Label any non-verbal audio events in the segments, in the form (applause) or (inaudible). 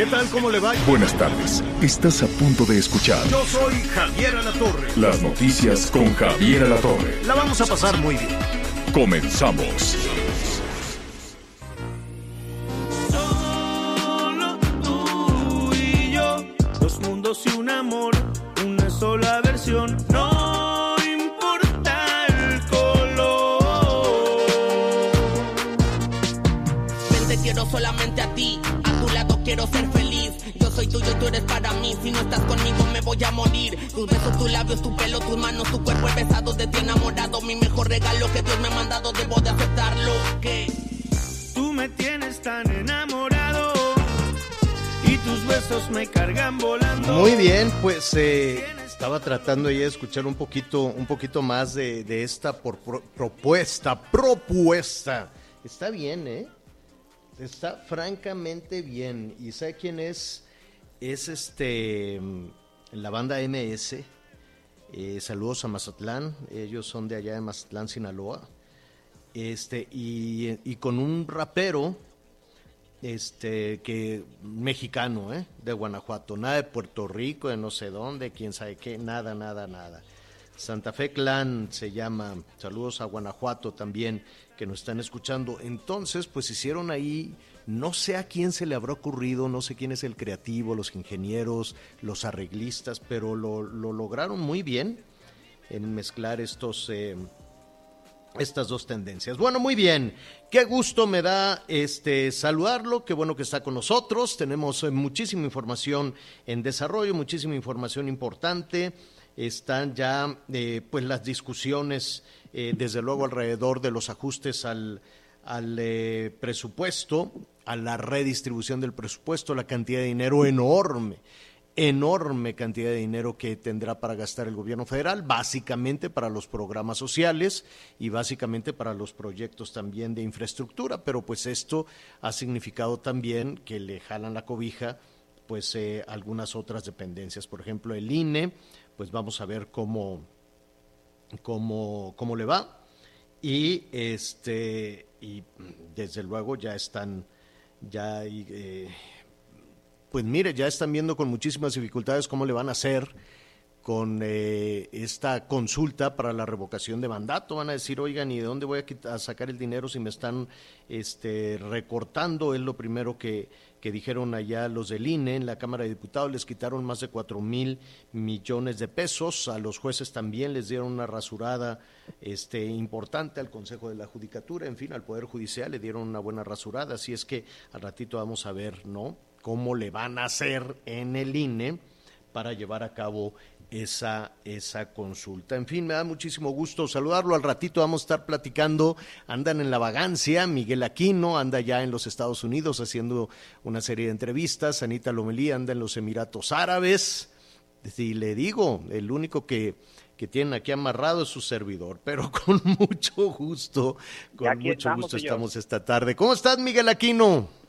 ¿Qué tal? ¿Cómo le va? Buenas tardes. Estás a punto de escuchar Yo soy Javier Alatorre. las noticias con Javier Alatorre. La vamos a pasar muy bien. Comenzamos. Solo tú y yo, dos mundos y un amor, una sola versión. No importa el color. Ven, te quiero solamente a ti. A tu lado quiero ser tú eres para mí. Si no estás conmigo, me voy a morir. Tus besos, tus labios, tu pelo, tus manos, tu cuerpo he besado de ti enamorado. Mi mejor regalo que Dios me ha mandado, debo de aceptarlo. Que Tú me tienes tan enamorado y tus besos me cargan volando. Muy bien, pues eh, estaba tratando ya de escuchar un poquito, un poquito más de, de esta por, pro- propuesta, propuesta. Está bien, ¿eh? Está francamente bien. ¿Y sabe quién es? Es este la banda MS. Eh, saludos a Mazatlán. Ellos son de allá de Mazatlán, Sinaloa. Este, y, y con un rapero este que mexicano, ¿eh? de Guanajuato, nada de Puerto Rico, de no sé dónde, quién sabe qué, nada, nada, nada. Santa Fe Clan se llama, saludos a Guanajuato también, que nos están escuchando. Entonces, pues hicieron ahí, no sé a quién se le habrá ocurrido, no sé quién es el creativo, los ingenieros, los arreglistas, pero lo, lo lograron muy bien en mezclar estos... eh, estas dos tendencias. Bueno, muy bien. Qué gusto me da este saludarlo. Qué bueno que está con nosotros. Tenemos eh, muchísima información en desarrollo, muchísima información importante. Están ya eh, pues las discusiones, desde luego, alrededor de los ajustes al, al eh, presupuesto, a la redistribución del presupuesto, la cantidad de dinero enorme enorme cantidad de dinero que tendrá para gastar el gobierno federal, básicamente para los programas sociales y básicamente para los proyectos también de infraestructura, pero pues esto ha significado también que le jalan la cobija pues eh, algunas otras dependencias, por ejemplo el INE, pues vamos a ver cómo, cómo, cómo le va. Y este y desde luego ya están ya eh, pues mire, ya están viendo con muchísimas dificultades cómo le van a hacer con eh, esta consulta para la revocación de mandato. Van a decir, oigan, ¿y de dónde voy a, quit- a sacar el dinero si me están este, recortando? Es lo primero que, que dijeron allá los del INE en la Cámara de Diputados. Les quitaron más de cuatro mil millones de pesos. A los jueces también les dieron una rasurada este, importante al Consejo de la Judicatura. En fin, al Poder Judicial le dieron una buena rasurada. Así es que al ratito vamos a ver, ¿no? Cómo le van a hacer en el INE para llevar a cabo esa, esa consulta. En fin, me da muchísimo gusto saludarlo. Al ratito vamos a estar platicando. Andan en la vagancia. Miguel Aquino anda ya en los Estados Unidos haciendo una serie de entrevistas. Anita Lomelí anda en los Emiratos Árabes. Si le digo, el único que, que tienen aquí amarrado es su servidor, pero (laughs) con mucho gusto, con mucho estamos, gusto señor. estamos esta tarde. ¿Cómo estás, Miguel Aquino?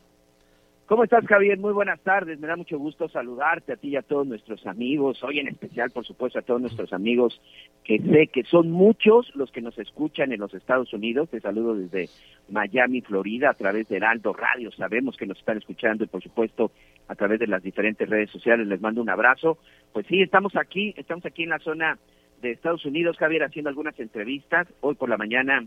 ¿Cómo estás, Javier? Muy buenas tardes. Me da mucho gusto saludarte a ti y a todos nuestros amigos. Hoy en especial, por supuesto, a todos nuestros amigos que sé que son muchos los que nos escuchan en los Estados Unidos. Te saludo desde Miami, Florida, a través de Heraldo Radio. Sabemos que nos están escuchando y, por supuesto, a través de las diferentes redes sociales. Les mando un abrazo. Pues sí, estamos aquí, estamos aquí en la zona de Estados Unidos, Javier, haciendo algunas entrevistas. Hoy por la mañana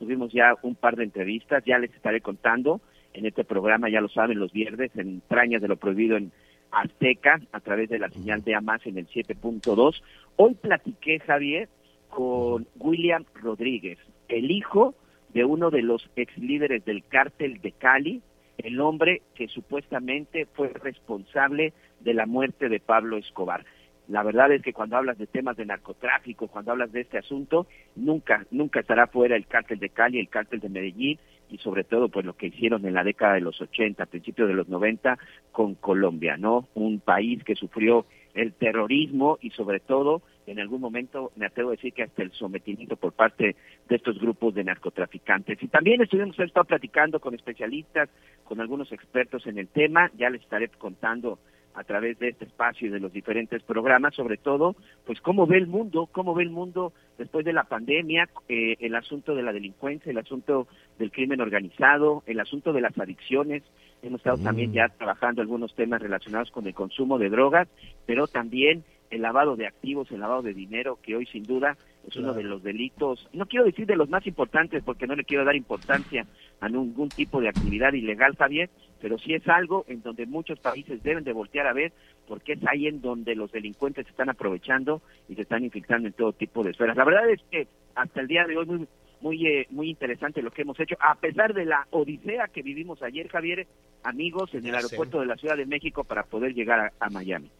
tuvimos ya un par de entrevistas, ya les estaré contando en este programa, ya lo saben, los viernes, en Entrañas de lo Prohibido en Azteca, a través de la señal de AMAS en el 7.2. Hoy platiqué, Javier, con William Rodríguez, el hijo de uno de los ex líderes del cártel de Cali, el hombre que supuestamente fue responsable de la muerte de Pablo Escobar. La verdad es que cuando hablas de temas de narcotráfico, cuando hablas de este asunto, nunca, nunca estará fuera el cártel de Cali, el cártel de Medellín, y sobre todo pues lo que hicieron en la década de los 80, principios de los 90 con Colombia, ¿no? Un país que sufrió el terrorismo y sobre todo en algún momento me atrevo a decir que hasta el sometimiento por parte de estos grupos de narcotraficantes. Y también estuvimos estado platicando con especialistas, con algunos expertos en el tema, ya les estaré contando a través de este espacio y de los diferentes programas, sobre todo, pues cómo ve el mundo, cómo ve el mundo después de la pandemia, eh, el asunto de la delincuencia, el asunto del crimen organizado, el asunto de las adicciones. Hemos estado también mm. ya trabajando algunos temas relacionados con el consumo de drogas, pero también el lavado de activos, el lavado de dinero, que hoy sin duda es uno de los delitos, no quiero decir de los más importantes porque no le quiero dar importancia a ningún tipo de actividad ilegal, Javier, pero sí es algo en donde muchos países deben de voltear a ver porque es ahí en donde los delincuentes se están aprovechando y se están infiltrando en todo tipo de esferas. La verdad es que hasta el día de hoy muy muy eh, muy interesante lo que hemos hecho a pesar de la odisea que vivimos ayer Javier amigos en el aeropuerto de la Ciudad de México para poder llegar a Miami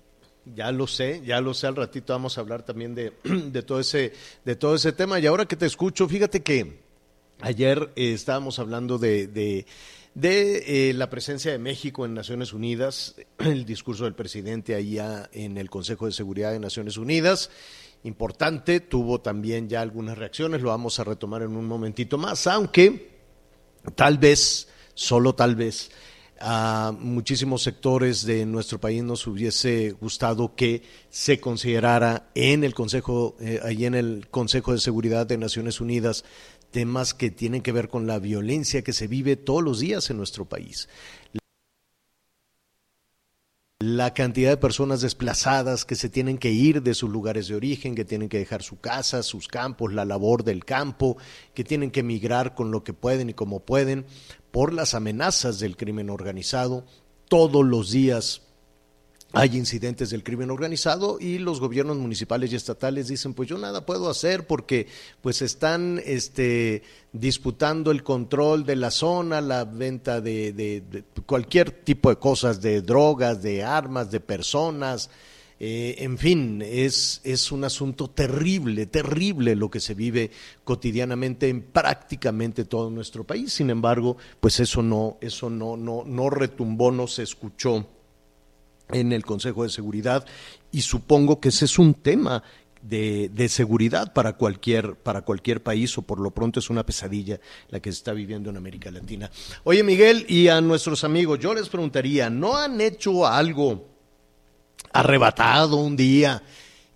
ya lo sé, ya lo sé, al ratito vamos a hablar también de, (clears throat) de, todo, ese, de todo ese tema. Y ahora que te escucho, fíjate que ayer eh, estábamos hablando de, de, de eh, la presencia de México en Naciones Unidas, (clears throat) el discurso del presidente allá en el Consejo de Seguridad de Naciones Unidas. Importante, tuvo también ya algunas reacciones, lo vamos a retomar en un momentito más, aunque tal vez, solo tal vez, a muchísimos sectores de nuestro país nos hubiese gustado que se considerara en el Consejo, eh, ahí en el Consejo de Seguridad de Naciones Unidas, temas que tienen que ver con la violencia que se vive todos los días en nuestro país la cantidad de personas desplazadas que se tienen que ir de sus lugares de origen, que tienen que dejar su casa, sus campos, la labor del campo, que tienen que emigrar con lo que pueden y como pueden por las amenazas del crimen organizado. Todos los días hay incidentes del crimen organizado y los gobiernos municipales y estatales dicen pues yo nada puedo hacer porque pues están este disputando el control de la zona, la venta de, cualquier tipo de cosas, de drogas, de armas, de personas, eh, en fin, es, es un asunto terrible, terrible lo que se vive cotidianamente en prácticamente todo nuestro país. Sin embargo, pues eso no, eso no, no, no retumbó, no se escuchó en el Consejo de Seguridad y supongo que ese es un tema de, de, seguridad para cualquier, para cualquier país o por lo pronto es una pesadilla la que se está viviendo en América Latina. Oye Miguel y a nuestros amigos, yo les preguntaría, ¿no han hecho algo arrebatado un día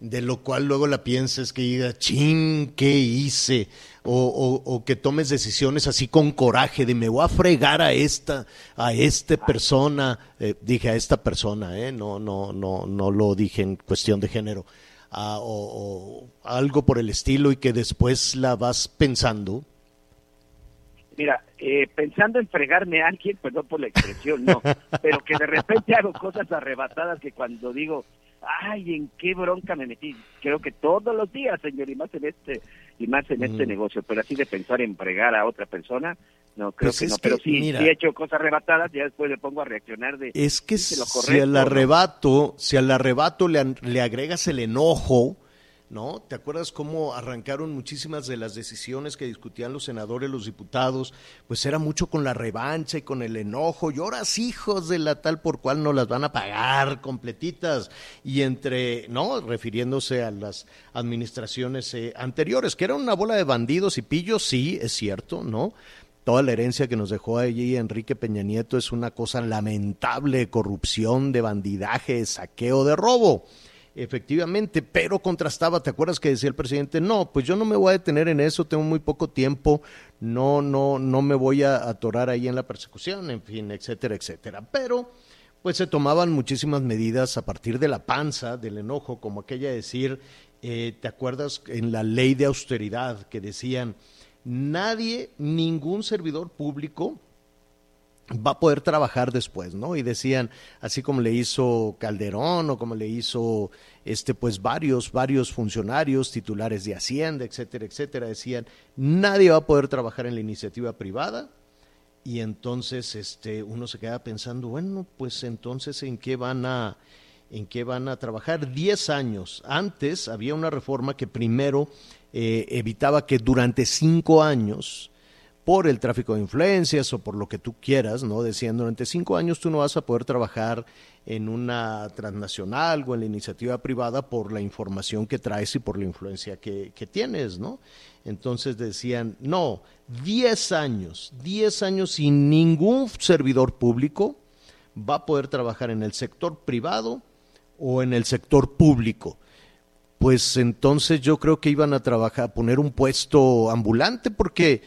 de lo cual luego la pienses que diga, chin, ¿qué hice? o, que tomes decisiones así con coraje de me voy a fregar a esta, a esta persona, eh, dije a esta persona, eh, no, no, no, no lo dije en cuestión de género, ah, o, algo por el estilo y que después la vas pensando. Mira, eh, pensando en fregarme a alguien, perdón por la expresión, no, pero que de repente hago cosas arrebatadas que cuando digo, ay, ¿en qué bronca me metí? Creo que todos los días, señor, y más en este, y más en este mm. negocio, pero así de pensar en pregar a otra persona, no, creo pues que no, pero sí, he hecho cosas arrebatadas, ya después le pongo a reaccionar de... Es que si al arrebato, si al arrebato le, le agregas el enojo, ¿no? ¿Te acuerdas cómo arrancaron muchísimas de las decisiones que discutían los senadores, los diputados? Pues era mucho con la revancha y con el enojo, y ahora hijos de la tal por cual no las van a pagar completitas, y entre, ¿no? Refiriéndose a las administraciones eh, anteriores, que era una bola de bandidos y pillos, sí, es cierto, ¿no? Toda la herencia que nos dejó allí Enrique Peña Nieto es una cosa lamentable corrupción, de bandidaje, saqueo, de robo efectivamente, pero contrastaba, ¿te acuerdas que decía el presidente? No, pues yo no me voy a detener en eso, tengo muy poco tiempo, no, no, no me voy a atorar ahí en la persecución, en fin, etcétera, etcétera. Pero, pues se tomaban muchísimas medidas a partir de la panza, del enojo, como aquella decir, eh, ¿te acuerdas en la ley de austeridad que decían, nadie, ningún servidor público, va a poder trabajar después, ¿no? Y decían, así como le hizo Calderón o como le hizo este pues varios varios funcionarios titulares de Hacienda, etcétera, etcétera, decían, nadie va a poder trabajar en la iniciativa privada. Y entonces este uno se queda pensando, bueno, pues entonces en qué van a en qué van a trabajar. Diez años antes había una reforma que primero eh, evitaba que durante cinco años por el tráfico de influencias o por lo que tú quieras, ¿no? Decían, durante cinco años tú no vas a poder trabajar en una transnacional o en la iniciativa privada por la información que traes y por la influencia que, que tienes, ¿no? Entonces decían, no, diez años, diez años sin ningún servidor público va a poder trabajar en el sector privado o en el sector público pues entonces yo creo que iban a trabajar, a poner un puesto ambulante, porque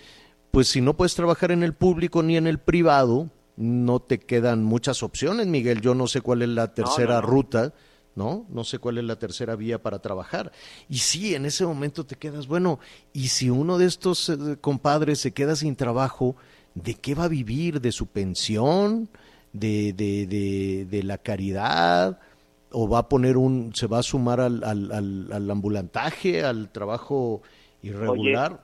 pues si no puedes trabajar en el público ni en el privado, no te quedan muchas opciones, Miguel. Yo no sé cuál es la tercera ruta, ¿no? No sé cuál es la tercera vía para trabajar. Y sí, en ese momento te quedas, bueno, y si uno de estos eh, compadres se queda sin trabajo, ¿de qué va a vivir? ¿De su pensión? ¿De, de, de, de la caridad? o va a poner un, se va a sumar al, al, al, ambulantaje, al trabajo irregular?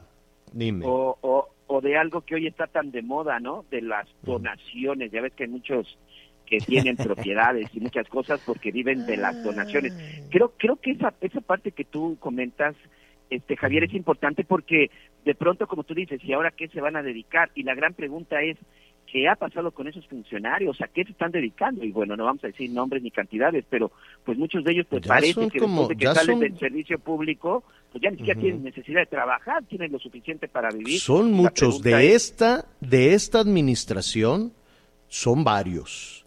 Dime. O, o, o, de algo que hoy está tan de moda, ¿no? De las donaciones. Ya ves que hay muchos que tienen (laughs) propiedades y muchas cosas porque viven de las donaciones. Creo, creo que esa, esa parte que tú comentas, este Javier, es importante porque de pronto, como tú dices, ¿y ahora qué se van a dedicar? Y la gran pregunta es, qué ha pasado con esos funcionarios, a qué se están dedicando. Y bueno, no vamos a decir nombres ni cantidades, pero pues muchos de ellos pues parece que después de que salen del servicio público, pues ya ni siquiera tienen necesidad de trabajar, tienen lo suficiente para vivir. Son muchos de esta de esta administración son varios.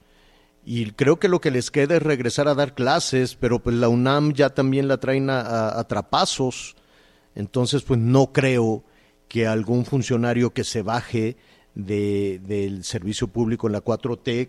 Y creo que lo que les queda es regresar a dar clases, pero pues la UNAM ya también la traen a, a, a trapazos. Entonces, pues no creo que algún funcionario que se baje de, del servicio público en la 4T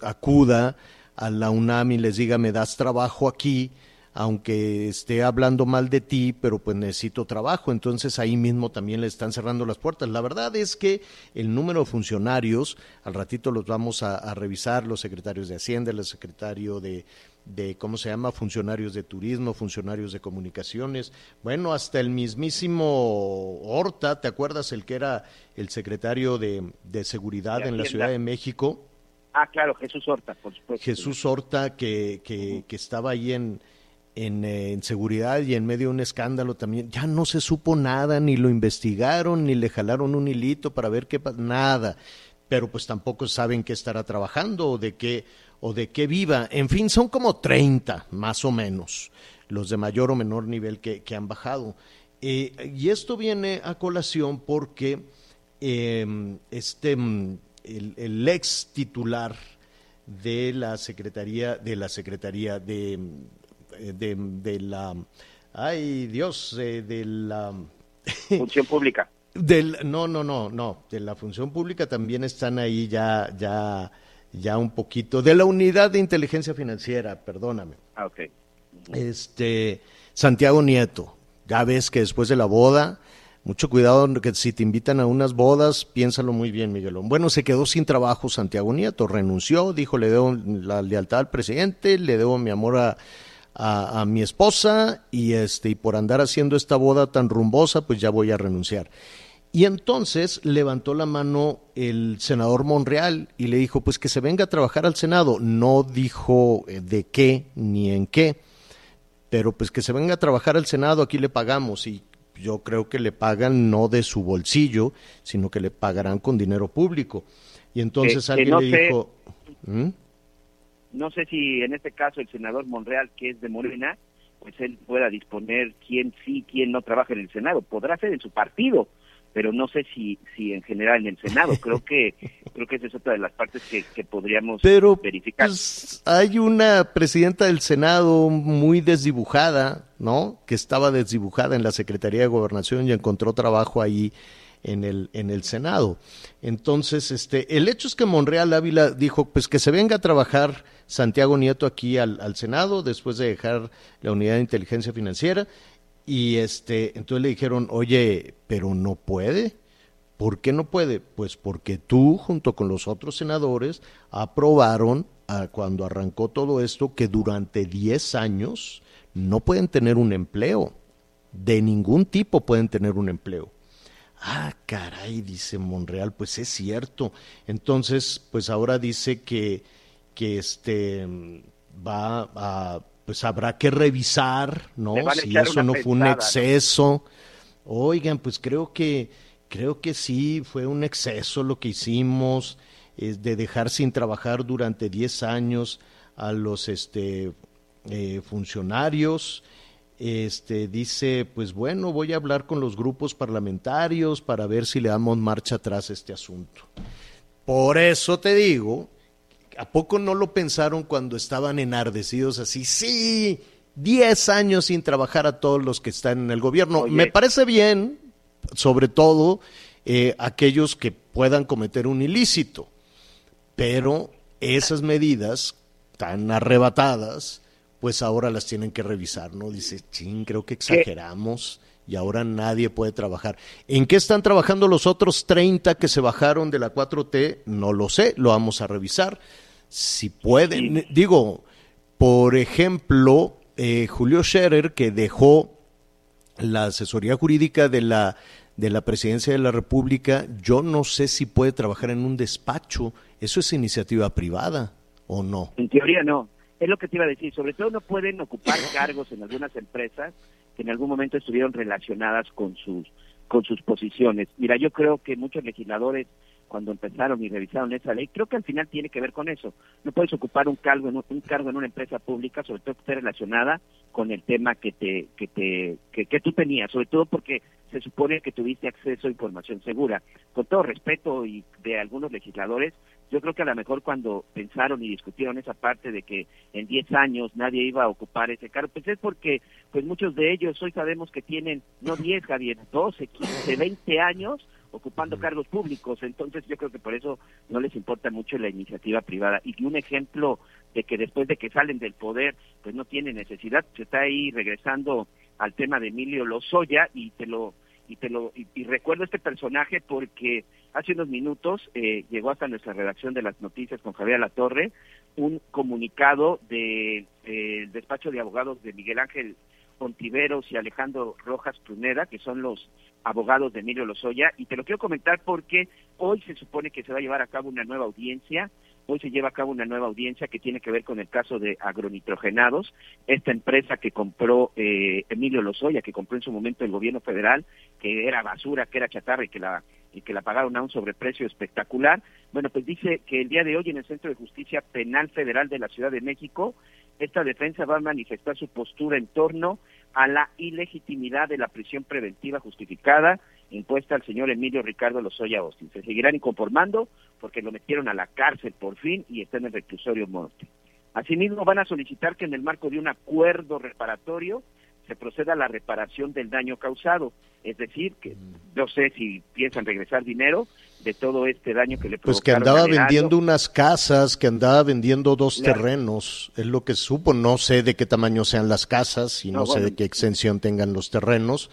acuda a la UNAM y les diga, me das trabajo aquí, aunque esté hablando mal de ti, pero pues necesito trabajo. Entonces ahí mismo también le están cerrando las puertas. La verdad es que el número de funcionarios, al ratito los vamos a, a revisar, los secretarios de Hacienda, el secretario de, de, ¿cómo se llama?, funcionarios de turismo, funcionarios de comunicaciones, bueno, hasta el mismísimo Horta, ¿te acuerdas el que era el secretario de, de Seguridad de en la Ciudad de México? Ah, claro, Jesús Horta, por supuesto. Jesús Horta, que, que, uh -huh. que estaba ahí en, en, eh, en, seguridad y en medio de un escándalo también, ya no se supo nada, ni lo investigaron, ni le jalaron un hilito para ver qué nada, pero pues tampoco saben qué estará trabajando o de qué o de qué viva. En fin, son como 30 más o menos los de mayor o menor nivel que, que han bajado. Eh, y esto viene a colación porque eh, este, el, el, ex titular de la Secretaría, de la Secretaría de, de, de la, ay Dios, eh, de la... (laughs) Función pública. Del, no, no, no, no, de la función pública también están ahí ya, ya ya un poquito, de la unidad de inteligencia financiera, perdóname. Ah, ok. Este, Santiago Nieto, ya ves que después de la boda, mucho cuidado que si te invitan a unas bodas, piénsalo muy bien, Miguelón. Bueno, se quedó sin trabajo Santiago Nieto, renunció, dijo, le debo la lealtad al presidente, le debo mi amor a, a, a mi esposa y este, y por andar haciendo esta boda tan rumbosa, pues ya voy a renunciar. Y entonces levantó la mano el senador Monreal y le dijo, pues que se venga a trabajar al Senado. No dijo de qué ni en qué, pero pues que se venga a trabajar al Senado, aquí le pagamos. Y yo creo que le pagan no de su bolsillo, sino que le pagarán con dinero público. Y entonces eh, alguien no le sé, dijo... ¿Mm? No sé si en este caso el senador Monreal, que es de Morena, pues él pueda disponer quién sí, quién no trabaja en el Senado. Podrá ser en su partido, pero no sé si si en general en el Senado. Creo que (laughs) creo que esa es otra de las partes que, que podríamos pero, verificar. pues, hay una presidenta del Senado muy desdibujada no que estaba desdibujada en la Secretaría de Gobernación y encontró trabajo ahí en el en el Senado. Entonces este el hecho es que Monreal Ávila dijo pues que se venga a trabajar Santiago Nieto aquí al, al Senado después de dejar la unidad de inteligencia financiera y este, entonces le dijeron, oye, pero no puede. ¿Por qué no puede? Pues porque tú, junto con los otros senadores, aprobaron a, cuando arrancó todo esto que durante 10 años no pueden tener un empleo. De ningún tipo pueden tener un empleo. Ah, caray, dice Monreal, pues es cierto. Entonces, pues ahora dice que, que este va a pues habrá que revisar, ¿no? Si eso no fue un exceso. Oigan, pues creo que, creo que sí, fue un exceso lo que hicimos, es de dejar sin trabajar durante 10 años a los este, eh, funcionarios. Este, dice, pues bueno, voy a hablar con los grupos parlamentarios para ver si le damos marcha atrás a este asunto. Por eso te digo, ¿a poco no lo pensaron cuando estaban enardecidos así? Sí, 10 años sin trabajar a todos los que están en el gobierno. Me parece bien, sobre todo eh, aquellos que puedan cometer un ilícito, pero esas medidas tan arrebatadas, pues ahora las tienen que revisar, ¿no? Dice, ching, creo que exageramos y ahora nadie puede trabajar. ¿En qué están trabajando los otros 30 que se bajaron de la 4T? No lo sé, lo vamos a revisar. Si pueden, digo, por ejemplo, eh, Julio Scherer, que dejó la asesoría jurídica de la, de la presidencia de la República, yo no sé si puede trabajar en un despacho. ¿Eso es iniciativa privada o no? En teoría no. Es lo que te iba a decir. Sobre todo no pueden ocupar (laughs) cargos en algunas empresas que en algún momento estuvieron relacionadas con sus con sus posiciones. Mira, yo creo que muchos legisladores cuando empezaron y revisaron esa ley, creo que al final tiene que ver con eso. No puedes ocupar un cargo en un, cargo en una empresa pública, sobre todo que esté relacionada con el tema que te que te que, tú tenías, sobre todo porque se supone que tuviste acceso a información segura. Con todo respeto y de algunos legisladores, yo creo que a lo mejor cuando pensaron y discutieron esa parte de que en 10 años nadie iba a ocupar ese cargo, pues es porque pues muchos de ellos hoy sabemos que tienen no 10, Javier, 12, 15, 20 años ocupando cargos públicos. Entonces yo creo que por eso no les importa mucho la iniciativa privada. Y un ejemplo de que después de que salen del poder, pues no tiene necesidad, se está ahí regresando al tema de Emilio Lozoya y te lo y te lo y, recuerdo este personaje porque hace unos minutos eh, llegó hasta nuestra redacción de las noticias con Javier La Torre un comunicado del de, despacho de abogados de Miguel Ángel Pontiveros y Alejandro Rojas Pruneda, que son los abogados de Emilio Lozoya, y te lo quiero comentar porque hoy se supone que se va a llevar a cabo una nueva audiencia, hoy se lleva a cabo una nueva audiencia que tiene que ver con el caso de agronitrogenados, esta empresa que compró eh, Emilio Lozoya, que compró en su momento el gobierno federal, que era basura, que era chatarra y que la y que la pagaron a un sobreprecio espectacular. Bueno, pues dice que el día de hoy en el Centro de Justicia Penal Federal de la Ciudad de México esta defensa va a manifestar su postura en torno a la ilegitimidad de la prisión preventiva justificada impuesta al señor Emilio Ricardo Lozoya Austin. Se seguirán inconformando porque lo metieron a la cárcel por fin y está en el reclusorio norte. Asimismo, van a solicitar que en el marco de un acuerdo reparatorio se proceda a la reparación del daño causado. Es decir, que no sé si piensan regresar dinero de todo este daño que le Pues que andaba vendiendo unas casas, que andaba vendiendo dos terrenos, es lo que supo, no sé de qué tamaño sean las casas y no, sé de qué extensión tengan los terrenos,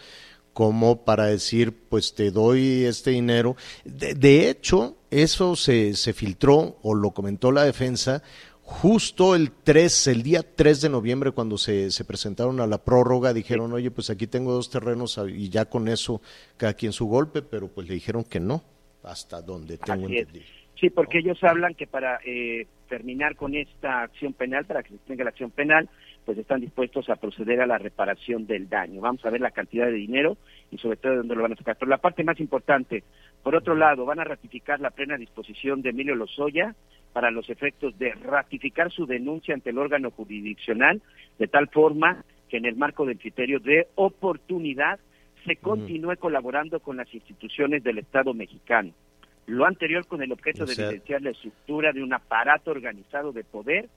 como para decir, pues te doy este dinero. De, de hecho, eso se, se filtró o lo comentó la defensa justo el 3, el día 3 de noviembre, cuando se, se presentaron a la prórroga, dijeron, oye, pues aquí tengo dos terrenos y ya con eso cada quien su golpe, pero pues le dijeron que no, hasta donde tengo entendido. Sí, porque ellos hablan que para eh, terminar con esta acción penal, para que se tenga la acción penal, pues están dispuestos a proceder a la reparación del daño. Vamos a ver la cantidad de dinero y sobre todo de dónde lo van a sacar. Pero la parte más importante, por otro lado, van a ratificar la plena disposición de Emilio Lozoya para los efectos de ratificar su denuncia ante el órgano jurisdiccional de tal forma que en el marco del criterio de oportunidad se continúe colaborando con las instituciones del Estado mexicano. Lo anterior con el objeto de evidenciar la estructura de un aparato organizado de poder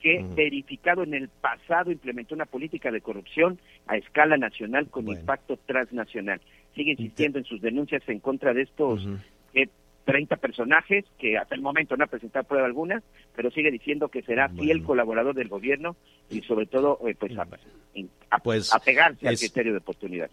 que, verificado en el pasado, implementó una política de corrupción a escala nacional con impacto transnacional. Sigue insistiendo en sus denuncias en contra de estos 30 personajes que hasta el momento no ha presentado prueba alguna, pero sigue diciendo que será fiel colaborador del gobierno y sobre todo eh, pues, a, pues, apegarse al criterio de oportunidad.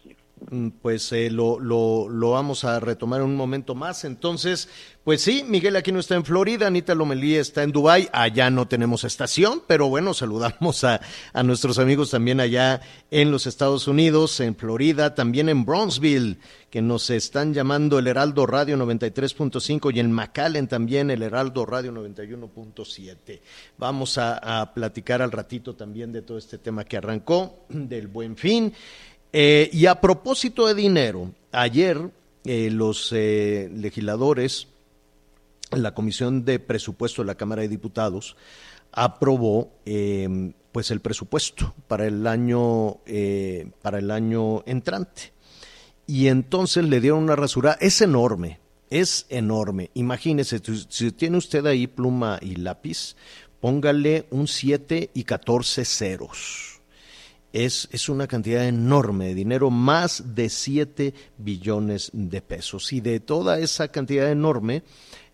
Pues eh, lo, lo, lo, vamos a retomar en un momento más. Entonces, pues sí, Miguel aquí no está en Florida, Anita Lomelí está en Dubái, allá no tenemos estación, pero bueno, (laughs) saludamos a, a nuestros amigos también allá en los Estados Unidos, en Florida, también en Bronzeville que nos están llamando el Heraldo Radio 93.5 y en McAllen también el Heraldo Radio 91.7. Vamos a, platicar al ratito también de todo este tema que arrancó, del buen fin. Eh, y a propósito de dinero, ayer eh, los eh, legisladores, la Comisión de Presupuesto de la Cámara de Diputados, aprobó em, pues el presupuesto para el año para el año entrante. Y entonces le dieron una rasura es enorme es enorme. Imagínese si tiene usted ahí pluma y lápiz póngale un 7 y 14 ceros. Es, es, una cantidad enorme de dinero, más de 7 billones de pesos. Y de toda esa cantidad enorme,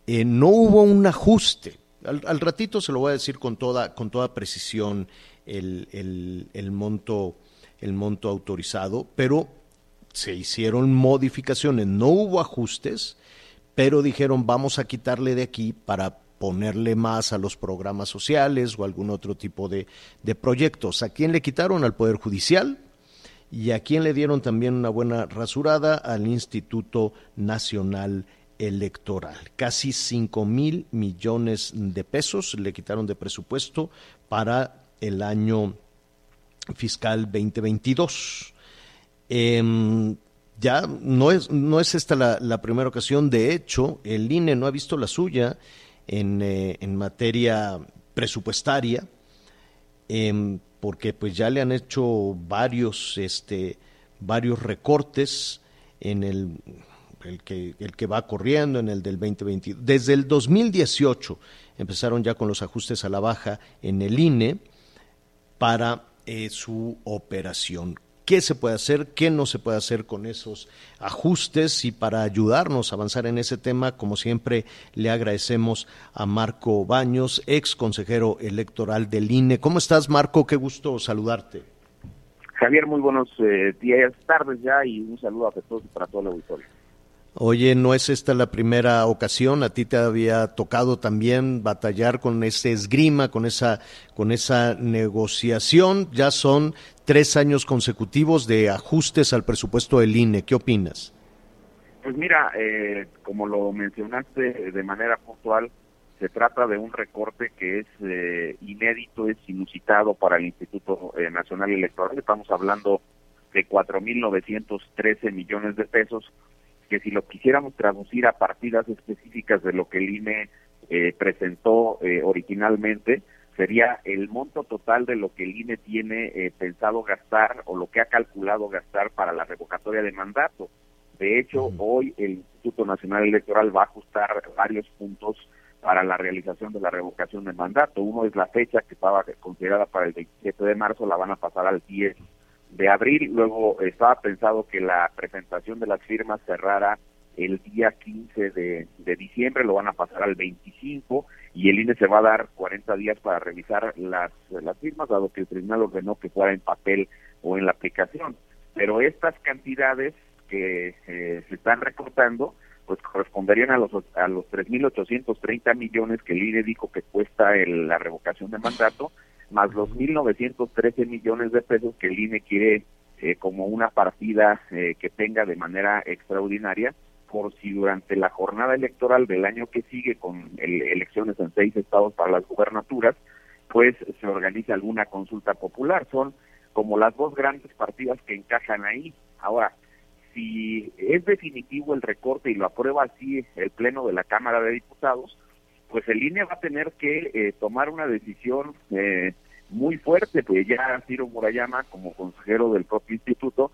eh, no hubo un ajuste. Al, ratito se lo voy a decir con toda, con toda precisión el, el, el, monto, el monto autorizado, pero se hicieron modificaciones, no hubo ajustes, pero dijeron vamos a quitarle de aquí para ponerle más a los programas sociales o algún otro tipo de, proyectos. ¿A quién le quitaron? Al Poder Judicial y a quién le dieron también una buena rasurada al Instituto Nacional Electoral. Casi 5 mil millones de pesos le quitaron de presupuesto para el año fiscal 2022. Em, ya no es, no es esta la, la primera ocasión, de hecho, el INE no ha visto la suya en, eh, en materia presupuestaria, em, porque pues ya le han hecho varios, este, varios recortes en el, el, que, el que va corriendo, en el del 2020. Desde el 2018 empezaron ya con los ajustes a la baja en el INE para eh, su operación qué se puede hacer, qué no se puede hacer con esos ajustes y para ayudarnos a avanzar en ese tema, como siempre, le agradecemos a Marco Baños, ex consejero electoral del INE. ¿Cómo estás, Marco? Qué gusto saludarte. Javier, muy buenos eh, días, tardes ya y un saludo a todos para todo el auditorio. Oye, no es esta la primera ocasión, a ti te había tocado también batallar con ese esgrima, con esa, con esa negociación. Ya son tres años consecutivos de ajustes al presupuesto del INE. ¿Qué opinas? Pues mira, eh, como lo mencionaste de manera puntual, se trata de un recorte que es eh, inédito, es inusitado para el Instituto eh, Nacional Electoral. Estamos hablando de 4.913 millones de pesos que si lo quisiéramos traducir a partidas específicas de lo que el INE eh, presentó eh, originalmente, sería el monto total de lo que el INE tiene eh, pensado gastar o lo que ha calculado gastar para la revocatoria de mandato. De hecho, hoy el Instituto Nacional Electoral va a ajustar varios puntos para la realización de la revocación de mandato. Uno es la fecha que estaba considerada para el 27 de marzo, la van a pasar al 10 de abril, luego estaba pensado que la presentación de las firmas cerrara el día 15 de, diciembre, lo van a pasar al 25 y el INE se va a dar 40 días para revisar las, las firmas, dado que el tribunal ordenó que fuera en papel o en la aplicación. Pero estas cantidades que eh, se están recortando, pues corresponderían a los a los 3.830 millones que el INE dijo que cuesta la revocación de mandato más los 1.913 millones de pesos que el INE quiere eh, como una partida eh, que tenga de manera extraordinaria por si durante la jornada electoral del año que sigue con elecciones en seis estados para las gubernaturas, pues se organiza alguna consulta popular. Son como las dos grandes partidas que encajan ahí. Ahora, si es definitivo el recorte y lo aprueba así el Pleno de la Cámara de Diputados, pues el INE va a tener que eh, tomar una decisión eh, muy fuerte, pues ya Ciro Murayama, como consejero del propio instituto,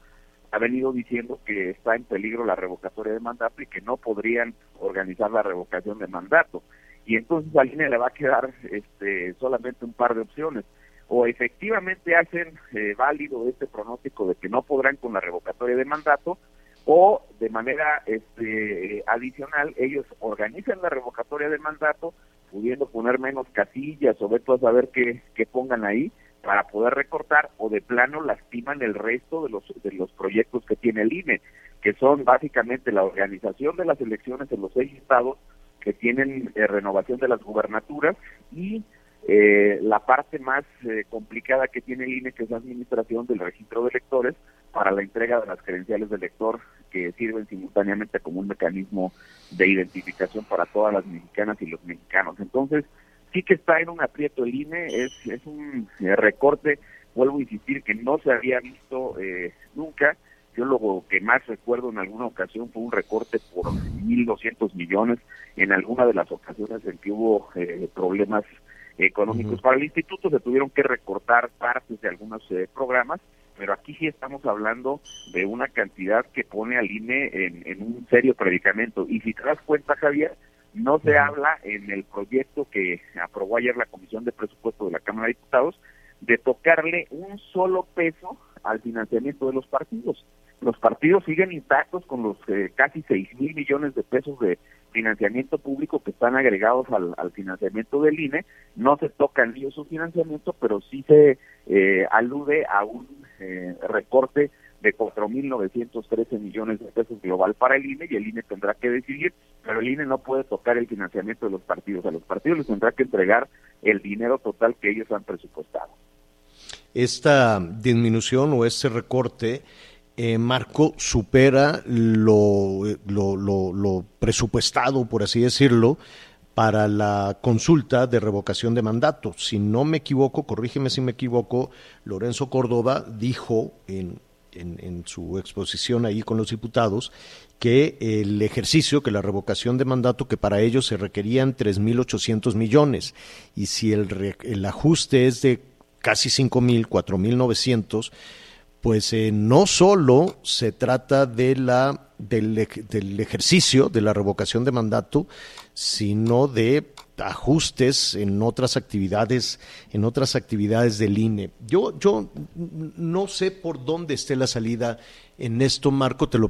ha venido diciendo que está en peligro la revocatoria de mandato y que no podrían organizar la revocación de mandato. Y entonces al INE le va a quedar este, solamente un par de opciones. O efectivamente hacen eh, válido este pronóstico de que no podrán con la revocatoria de mandato, o de manera este, adicional ellos organizan la revocatoria del mandato pudiendo poner menos casillas o veto a saber qué, pongan ahí para poder recortar o de plano lastiman el resto de los de los proyectos que tiene el INE que son básicamente la organización de las elecciones en los seis estados que tienen eh, renovación de las gubernaturas y eh, la parte más eh, complicada que tiene el INE, que es la administración del registro de electores para la entrega de las credenciales de elector que sirven simultáneamente como un mecanismo de identificación para todas las mexicanas y los mexicanos. Entonces, sí que está en un aprieto el INE, es, es un eh, recorte, vuelvo a insistir, que no se había visto nunca. Yo lo que más recuerdo en alguna ocasión fue un recorte por 1.200 millones. En alguna de las ocasiones en que hubo eh, problemas económicos para el instituto, se tuvieron que recortar partes de algunos eh, programas, pero aquí sí estamos hablando de una cantidad que pone al INE en, un serio predicamento. Y si te das cuenta, Javier, no se habla en el proyecto que aprobó ayer la Comisión de Presupuesto de la Cámara de Diputados de tocarle un solo peso al financiamiento de los partidos. Los partidos siguen intactos con los eh, casi 6 mil millones de pesos de financiamiento público que están agregados al, financiamiento del INE. No se tocan ellos su financiamiento, pero sí se eh, alude a un eh, recorte de 4.913 millones de pesos global para el INE y el INE tendrá que decidir, pero el INE no puede tocar el financiamiento de los partidos. A los partidos les tendrá que entregar el dinero total que ellos han presupuestado. Esta disminución o este recorte eh, Marco supera lo, lo, lo, presupuestado, por así decirlo, para la consulta de revocación de mandato. Si no me equivoco, corrígeme si me equivoco, Lorenzo Córdoba dijo en, en, su exposición ahí con los diputados que el ejercicio, que la revocación de mandato, que para ellos se requerían 3.800 millones y si el, el ajuste es de casi 5.000, 4.900, pues eh, no solo se trata de la, del, del, ejercicio de la revocación de mandato, sino de ajustes en otras actividades, en otras actividades del INE. Yo, yo no sé por dónde esté la salida en esto, Marco, te lo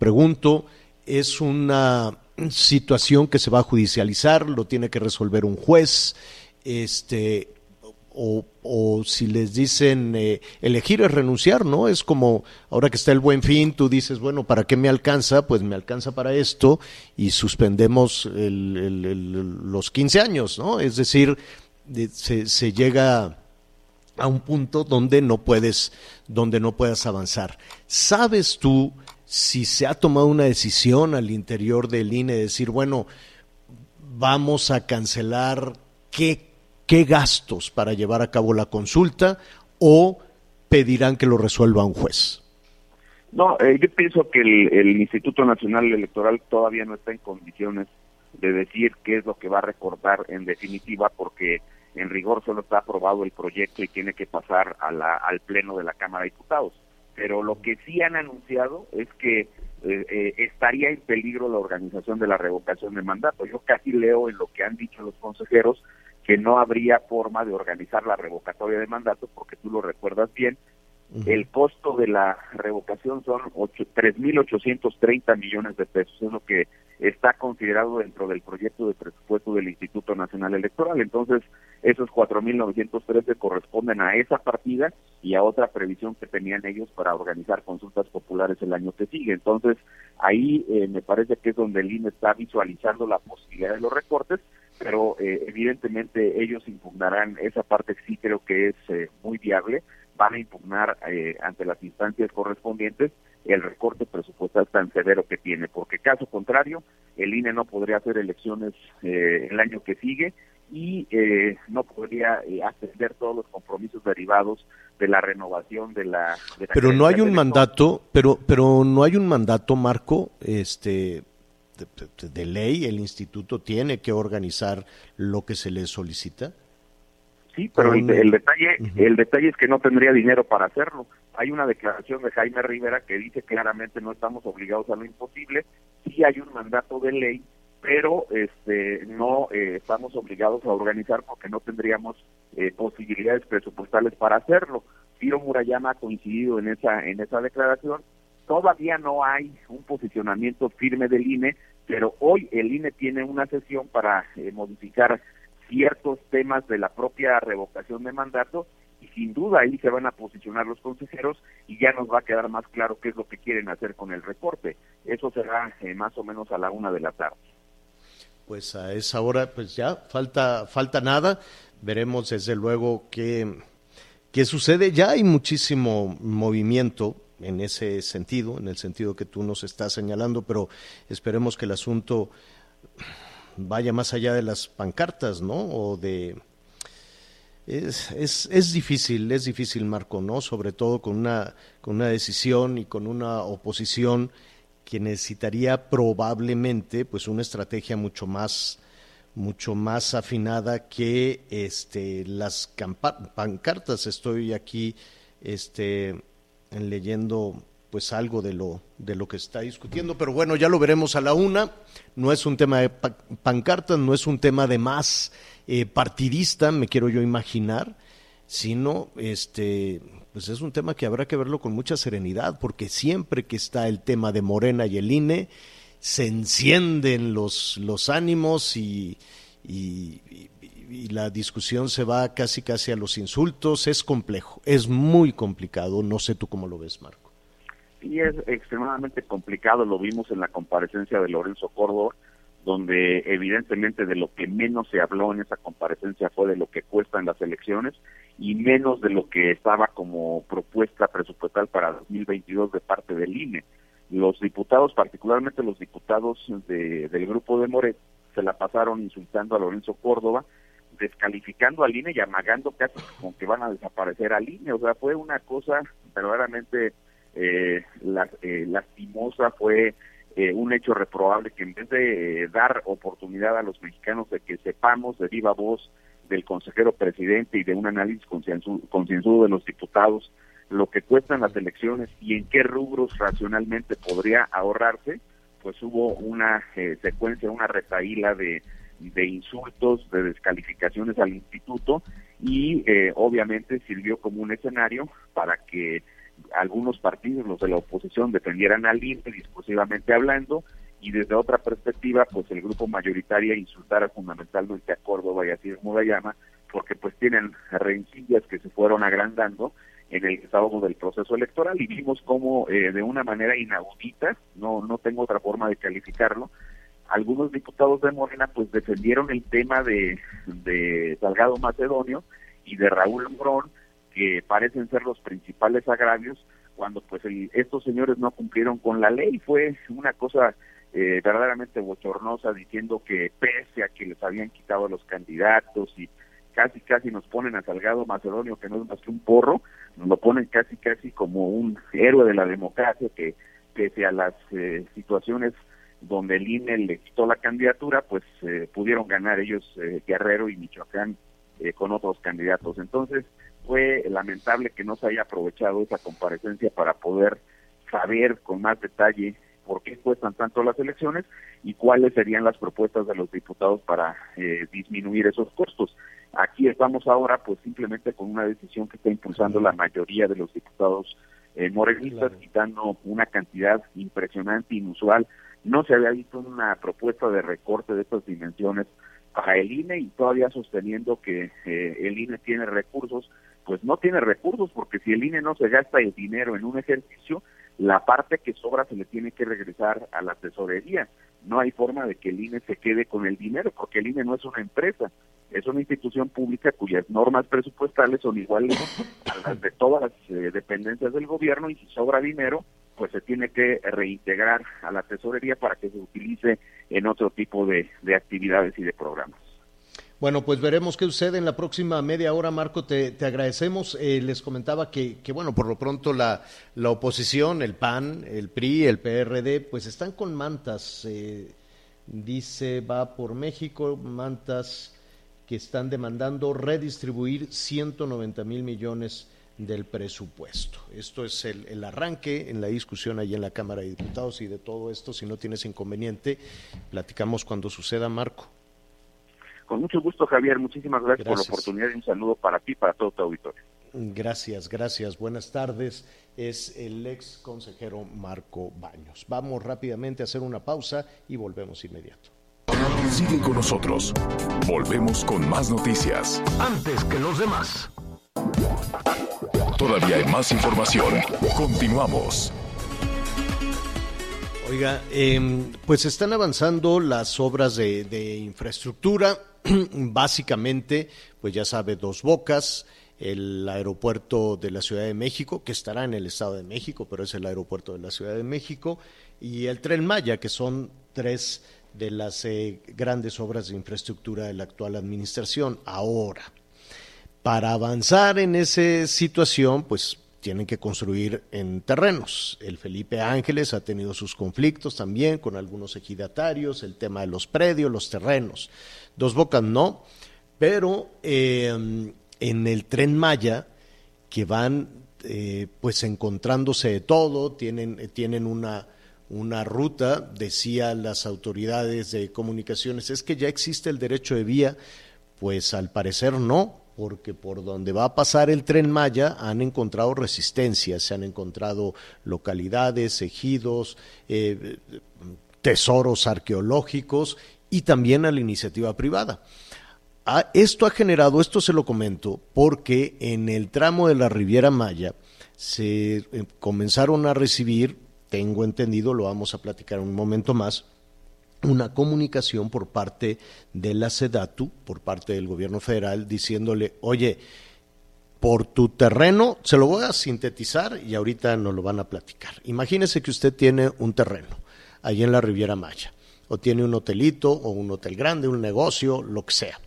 Pregunto, es una situación que se va a judicializar, lo tiene que resolver un juez, este o, o si les dicen eh, elegir es renunciar, ¿no? Es como ahora que está el buen fin, tú dices, bueno, ¿para qué me alcanza? Pues me alcanza para esto y suspendemos los 15 años, ¿no? Es decir, se, se llega a un punto donde no puedes, donde no puedas avanzar. ¿Sabes tú si se ha tomado una decisión al interior del INE de decir, bueno, vamos a cancelar qué, qué gastos para llevar a cabo la consulta o pedirán que lo resuelva un juez? No, eh, yo pienso que el, Instituto Nacional Electoral todavía no está en condiciones de decir qué es lo que va a recordar en definitiva, porque en rigor solo está aprobado el proyecto y tiene que pasar a la, al Pleno de la Cámara de Diputados pero lo que sí han anunciado es que eh, eh, estaría en peligro la organización de la revocación de mandato. Yo casi leo en lo que han dicho los consejeros que no habría forma de organizar la revocatoria de mandato, porque tú lo recuerdas bien, el costo de la revocación son 3.830 millones de pesos, es lo que está considerado dentro del proyecto de presupuesto del Instituto Nacional Electoral. Entonces, esos 4.913 corresponden a esa partida y a otra previsión que tenían ellos para organizar consultas populares el año que sigue. Entonces, ahí eh, me parece que es donde el INE está visualizando la posibilidad de los recortes, pero eh, evidentemente ellos impugnarán esa parte sí creo que es eh, muy viable van a impugnar eh, ante las instancias correspondientes el recorte presupuestal tan severo que tiene, porque caso contrario, el INE no podría hacer elecciones eh, el año que sigue y eh, no podría atender todos los compromisos derivados de la renovación de la. pero no hay un mandato, pero pero no hay un mandato, Marco, este de ley. El instituto tiene que organizar lo que se le solicita. Sí, pero el, detalle el detalle es que no tendría dinero para hacerlo. Hay una declaración de Jaime Rivera que dice claramente no estamos obligados a lo imposible. Sí hay un mandato de ley, pero este no eh, estamos obligados a organizar porque no tendríamos eh, posibilidades presupuestales para hacerlo. Ciro Murayama ha coincidido en esa en esa declaración. Todavía no hay un posicionamiento firme del INE, pero hoy el INE tiene una sesión para eh, modificar ciertos temas de la propia revocación de mandato y sin duda ahí se van a posicionar los consejeros y ya nos va a quedar más claro qué es lo que quieren hacer con el recorte. Eso será eh, más o menos a la una de la tarde. Pues a esa hora, pues ya falta, falta nada. Veremos desde luego qué, qué sucede. Ya hay muchísimo movimiento en ese sentido, en el sentido que tú nos estás señalando, pero esperemos que el asunto vaya más allá de las pancartas, ¿no? O de es, es, es, difícil, es difícil, Marco, ¿no? Sobre todo con una, con una decisión y con una oposición que necesitaría probablemente pues una estrategia mucho más mucho más afinada que este las pancartas estoy aquí este leyendo pues algo de lo de lo que está discutiendo pero bueno ya lo veremos a la una. No es un tema de pancartas no es un tema de más eh, partidista, me quiero yo imaginar, sino este pues es un tema que habrá que verlo con mucha serenidad, porque siempre que está el tema de Morena y el INE, se encienden los, los ánimos y, y, la discusión se va casi casi a los insultos, es complejo, es muy complicado, no sé tú cómo lo ves, Marco. Sí, es extremadamente complicado, lo vimos en la comparecencia de Lorenzo Córdoba, donde evidentemente de lo que menos se habló en esa comparecencia fue de lo que cuestan las elecciones y menos de lo que estaba como propuesta presupuestal para 2022 de parte del INE. Los diputados, particularmente los diputados de, del grupo de Moret, se la pasaron insultando a Lorenzo Córdoba, descalificando al INE y amagando casi con que van a desaparecer al INE. O sea, fue una cosa verdaderamente eh, eh lastimosa, fue eh, un hecho reprobable que en vez de eh, dar oportunidad a los mexicanos de que sepamos de viva voz del consejero presidente y de un análisis concienzudo de los diputados lo que cuestan las elecciones y en qué rubros racionalmente podría ahorrarse, pues hubo una eh, secuencia, una retaíla de, de insultos, de descalificaciones al instituto y obviamente sirvió como un escenario para que algunos partidos, los de la oposición, defendieran al INE discursivamente hablando, y desde otra perspectiva, pues el grupo mayoritario insultara fundamentalmente a Córdoba y a Ciro Murayama, porque pues tienen rencillas que se fueron agrandando en el desahogo del proceso electoral y vimos como eh, de una manera inaudita, no, no tengo otra forma de calificarlo, algunos diputados de Morena pues defendieron el tema de, de Salgado Macedonio y de Raúl Morón que parecen ser los principales agravios cuando pues estos señores no cumplieron con la ley. Fue una cosa eh, verdaderamente bochornosa diciendo que pese a que les habían quitado a los candidatos y casi casi nos ponen a Salgado Macedonio que no es más que un porro nos lo ponen casi casi como un héroe de la democracia que pese a las eh, situaciones donde el INE le quitó la candidatura pues eh, pudieron ganar ellos Guerrero y Michoacán con otros candidatos entonces fue lamentable que no se haya aprovechado esa comparecencia para poder saber con más detalle por qué cuestan tanto las elecciones y cuáles serían las propuestas de los diputados para eh, disminuir esos costos. Aquí estamos ahora pues simplemente con una decisión que está impulsando la mayoría de los diputados eh, morenistas, quitando una cantidad impresionante, inusual. No se había visto una propuesta de recorte de estas dimensiones para el INE y todavía sosteniendo que eh, el INE tiene recursos pues no tiene recursos, porque si el INE no se gasta el dinero en un ejercicio, la parte que sobra se le tiene que regresar a la tesorería. No hay forma de que el INE se quede con el dinero, porque el INE no es una empresa, es una institución pública cuyas normas presupuestales son iguales a las de todas las eh, dependencias del gobierno y si sobra dinero, pues se tiene que reintegrar a la tesorería para que se utilice en otro tipo de actividades y de programas. Bueno, pues veremos qué sucede en la próxima media hora, Marco. Te, agradecemos. Eh, les comentaba que, bueno, por lo pronto la, la, oposición, el PAN, el PRI, el PRD, pues están con mantas. Eh, dice, va por México, mantas que están demandando redistribuir 190 mil millones del presupuesto. Esto es el, el, arranque en la discusión ahí en la Cámara de Diputados y de todo esto, si no tienes inconveniente, platicamos cuando suceda, Marco. Con mucho gusto, Javier. Muchísimas gracias, por la oportunidad y un saludo para ti y para todo tu auditorio. Gracias, gracias. Buenas tardes. Es el ex consejero Marco Baños. Vamos rápidamente a hacer una pausa y volvemos inmediato. Sigue con nosotros. Volvemos con más noticias. Antes que los demás. Todavía hay más información. Continuamos. Oiga, em, pues están avanzando las obras de, infraestructura, (clears throat) básicamente, pues ya sabe, dos bocas, el aeropuerto de la Ciudad de México, que estará en el Estado de México, pero es el aeropuerto de la Ciudad de México, y el Tren Maya, que son tres de las eh, grandes obras de infraestructura de la actual administración. Ahora, para avanzar en esa situación, pues tienen que construir en terrenos. El Felipe Ángeles ha tenido sus conflictos también con algunos ejidatarios, el tema de los predios, los terrenos. Dos Bocas no, pero eh, en el tren Maya, que van eh, pues encontrándose de todo, tienen, tienen una, una ruta, decía las autoridades de comunicaciones, es que ya existe el derecho de vía, pues al parecer no, porque por donde va a pasar el tren Maya han encontrado resistencia, se han encontrado localidades, ejidos, eh, tesoros arqueológicos y también a la iniciativa privada. Ah, esto ha generado, esto se lo comento, porque en el tramo de la Riviera Maya se eh, comenzaron a recibir, tengo entendido, lo vamos a platicar un momento más, una comunicación por parte de la SEDATU, por parte del gobierno federal, diciéndole, oye, por tu terreno, se lo voy a sintetizar y ahorita nos lo van a platicar. Imagínese que usted tiene un terreno ahí en la Riviera Maya, o tiene un hotelito, o un hotel grande, un negocio, lo que sea.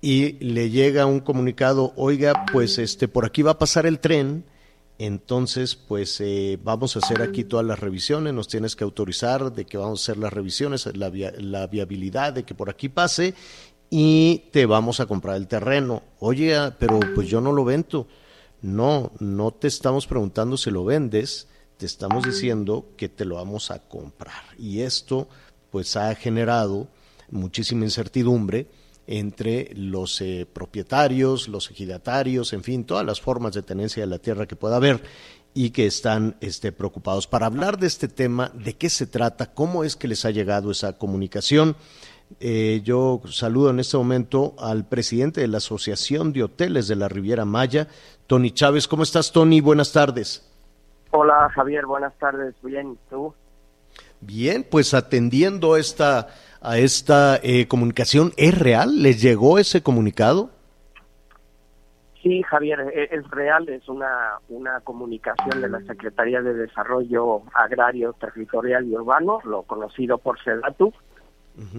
Y le llega un comunicado, oiga, pues este, por aquí va a pasar el tren, entonces, pues eh, vamos a hacer aquí todas las revisiones, nos tienes que autorizar de que vamos a hacer las revisiones, la, la viabilidad de que por aquí pase y te vamos a comprar el terreno. Oye, ah, pero pues yo no lo vendo. No, no te estamos preguntando si lo vendes, te estamos diciendo que te lo vamos a comprar. Y esto pues ha generado muchísima incertidumbre entre los eh, propietarios, los ejidatarios, en fin, todas las formas de tenencia de la tierra que pueda haber y que están este, preocupados. Para hablar de este tema, de qué se trata, cómo es que les ha llegado esa comunicación, eh, yo saludo en este momento al presidente de la Asociación de Hoteles de la Riviera Maya, Tony Chávez. ¿Cómo estás, Tony? Buenas tardes. Hola, Javier. Buenas tardes. Bien, ¿tú? Bien, pues atendiendo esta a esta eh, comunicación. ¿Es real? ¿Les llegó ese comunicado? Sí, Javier, e, es, real, es una, una comunicación de la Secretaría de Desarrollo Agrario, Territorial y Urbano, lo conocido por SEDATU,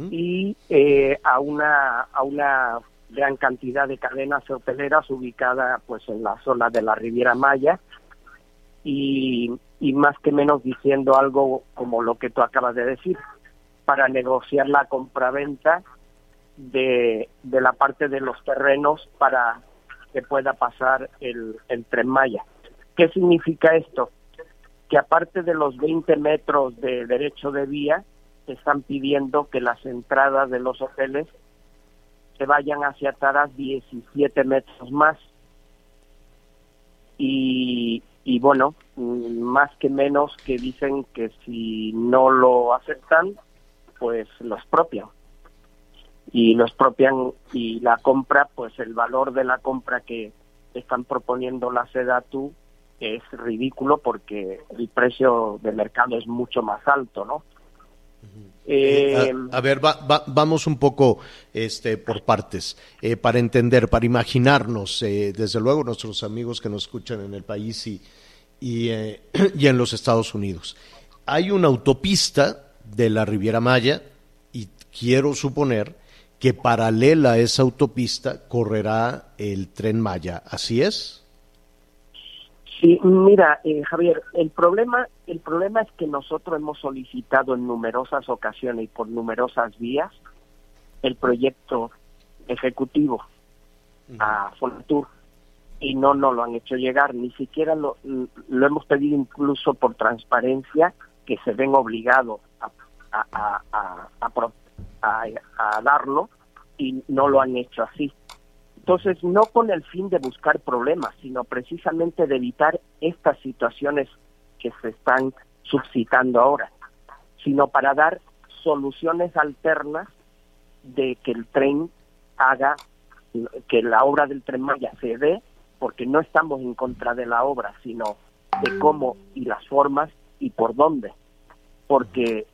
y eh, a, una, a una gran cantidad de cadenas hoteleras ubicadas pues en la zona de la Riviera Maya y, y más que menos diciendo algo como lo que tú acabas de decir, para negociar la compraventa de, de la parte de los terrenos para que pueda pasar el, el tren Maya. ¿Qué significa esto? Que aparte de los 20 metros de derecho de vía, están pidiendo que las entradas de los hoteles se vayan hacia Taras 17 metros más. Y, y bueno, mm, más que menos que dicen que si no lo aceptan, pues lo expropian y lo expropian y la compra pues el valor de la compra que están proponiendo la SEDATU es ridículo porque el precio de mercado es mucho más alto, ¿no? Eh, a, ver, vamos un poco este, por partes, eh, para entender, para imaginarnos, eh, desde luego nuestros amigos que nos escuchan en el país y, y, (clears throat) y en los Estados Unidos. Hay una autopista de la Riviera Maya y quiero suponer que paralela a esa autopista correrá el tren Maya. ¿Así es? Sí, mira, eh, Javier, el problema, el problema es que nosotros hemos solicitado en numerosas ocasiones y por numerosas vías el proyecto ejecutivo a Fonatur y no nos lo han hecho llegar, ni siquiera lo, lo hemos pedido incluso por transparencia que se ven obligados a, a, darlo y no lo han hecho así. Entonces, no con el fin de buscar problemas, sino precisamente de evitar estas situaciones que se están suscitando ahora, sino para dar soluciones alternas de que el tren haga, que la obra del tren Maya se dé porque no estamos en contra de la obra, sino de cómo y las formas y por dónde, porque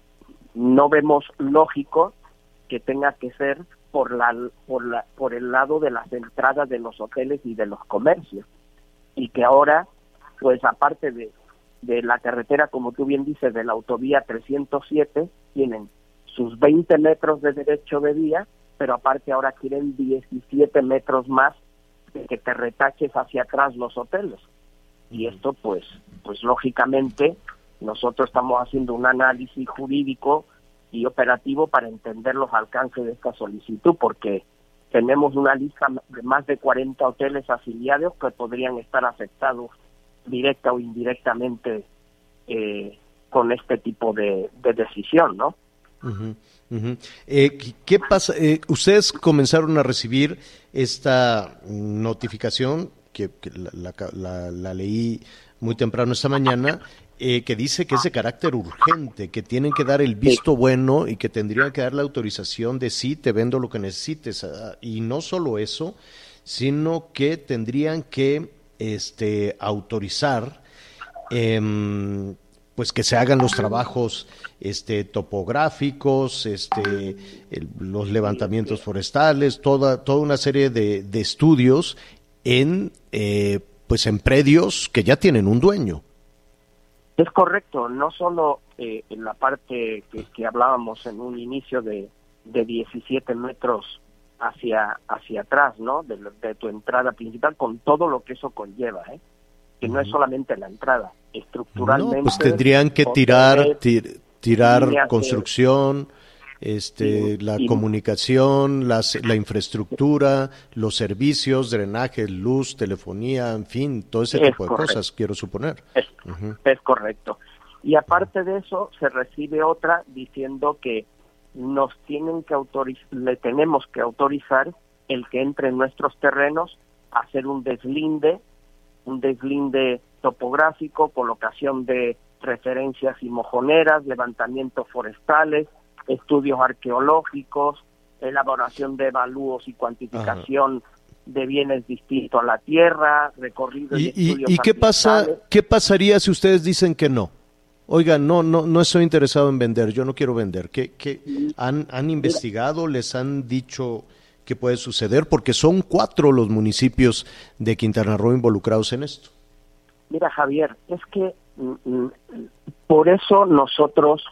no vemos lógico que tenga que ser por la por la por el lado de las entradas de los hoteles y de los comercios. Y que ahora pues aparte de de la carretera como tú bien dices de la autovía 307 tienen sus 20 metros de derecho de vía pero aparte ahora quieren 17 metros más de que te retaches hacia atrás los hoteles. Y esto pues pues lógicamente nosotros estamos haciendo un análisis jurídico y operativo para entender los alcances de esta solicitud, porque tenemos una lista de más de 40 hoteles afiliados que podrían estar afectados directa o indirectamente eh, con este tipo de, decisión, ¿no? Eh, ¿Qué pasa? Eh, ustedes comenzaron a recibir esta notificación que, la, leí muy temprano esta mañana eh, que dice que es de carácter urgente, que tienen que dar el visto bueno y que tendrían que dar la autorización de sí, te vendo lo que necesites. Ah, y no solo eso, sino que tendrían que este, autorizar em, pues que se hagan los trabajos este, topográficos, este, los levantamientos forestales, toda, toda una serie de, de estudios en, eh, pues en predios que ya tienen un dueño. Es correcto, no solo eh, en la parte que, hablábamos en un inicio de, de 17 metros hacia hacia atrás, ¿no? De, tu entrada principal, con todo lo que eso conlleva, ¿eh? Que no es solamente la entrada, estructuralmente. No, pues tendrían que tirar, tirar construcción, este, la comunicación, las, la infraestructura, los servicios, drenaje, luz, telefonía, en fin, todo ese tipo de cosas, quiero suponer. Es, correcto. Y aparte de eso, se recibe otra diciendo que nos tienen que autorizar, le tenemos que autorizar el que entre en nuestros terrenos a hacer un deslinde, un deslinde topográfico, colocación de referencias y mojoneras, levantamientos forestales, estudios arqueológicos, elaboración de evalúos y cuantificación de bienes distintos a la tierra, recorrido y, y, qué pasa qué pasaría si ustedes dicen que no? Oiga, no no no estoy interesado en vender, yo no quiero vender. ¿Qué, qué han han investigado, les han dicho qué puede suceder porque son cuatro los municipios de Quintana Roo involucrados en esto? Mira, Javier, es que mm, mm, por eso nosotros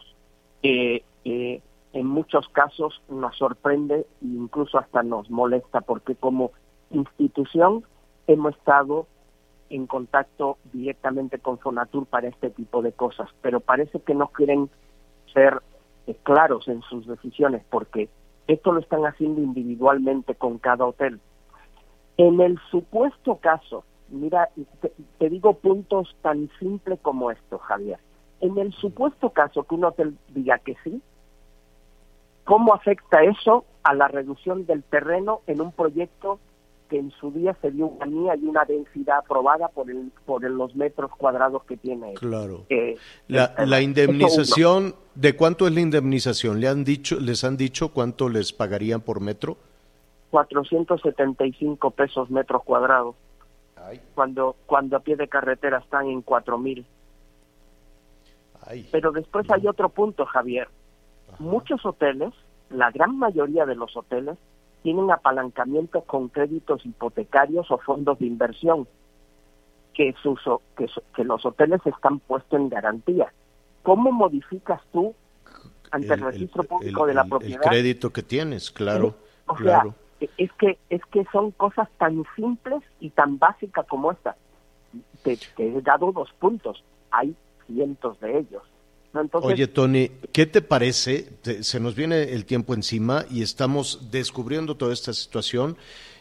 eh, eh, en muchos casos nos sorprende e incluso hasta nos molesta porque como institución hemos estado en contacto directamente con Fonatur para este tipo de cosas, pero parece que no quieren ser eh, claros en sus decisiones porque esto lo están haciendo individualmente con cada hotel. En el supuesto caso, mira, te digo puntos tan simples como esto, Javier. En el supuesto caso que un hotel diga que sí, ¿Cómo afecta eso a la reducción del terreno en un proyecto que en su día se dio una mía y una densidad aprobada por el por los metros cuadrados que tiene. Claro. Eh, la, la, indemnización, ¿de cuánto es la indemnización? ¿Le han dicho, les han dicho cuánto les pagarían por metro? 475 pesos metros cuadrados. Cuando cuando a pie de carretera están en 4000. Pero después hay otro punto, Javier muchos hoteles, la gran mayoría de los hoteles, tienen apalancamientos con créditos hipotecarios o fondos de inversión, que, sus, que, que los hoteles están puestos en garantía. ¿Cómo modificas tú ante el, registro público de la propiedad? El crédito que tienes, claro. claro. E, es que, es que son cosas tan simples y tan básicas como esta. te he dado dos puntos, hay cientos de ellos. Oye, Tony, ¿qué te parece? Se nos viene el tiempo encima y estamos descubriendo toda esta situación.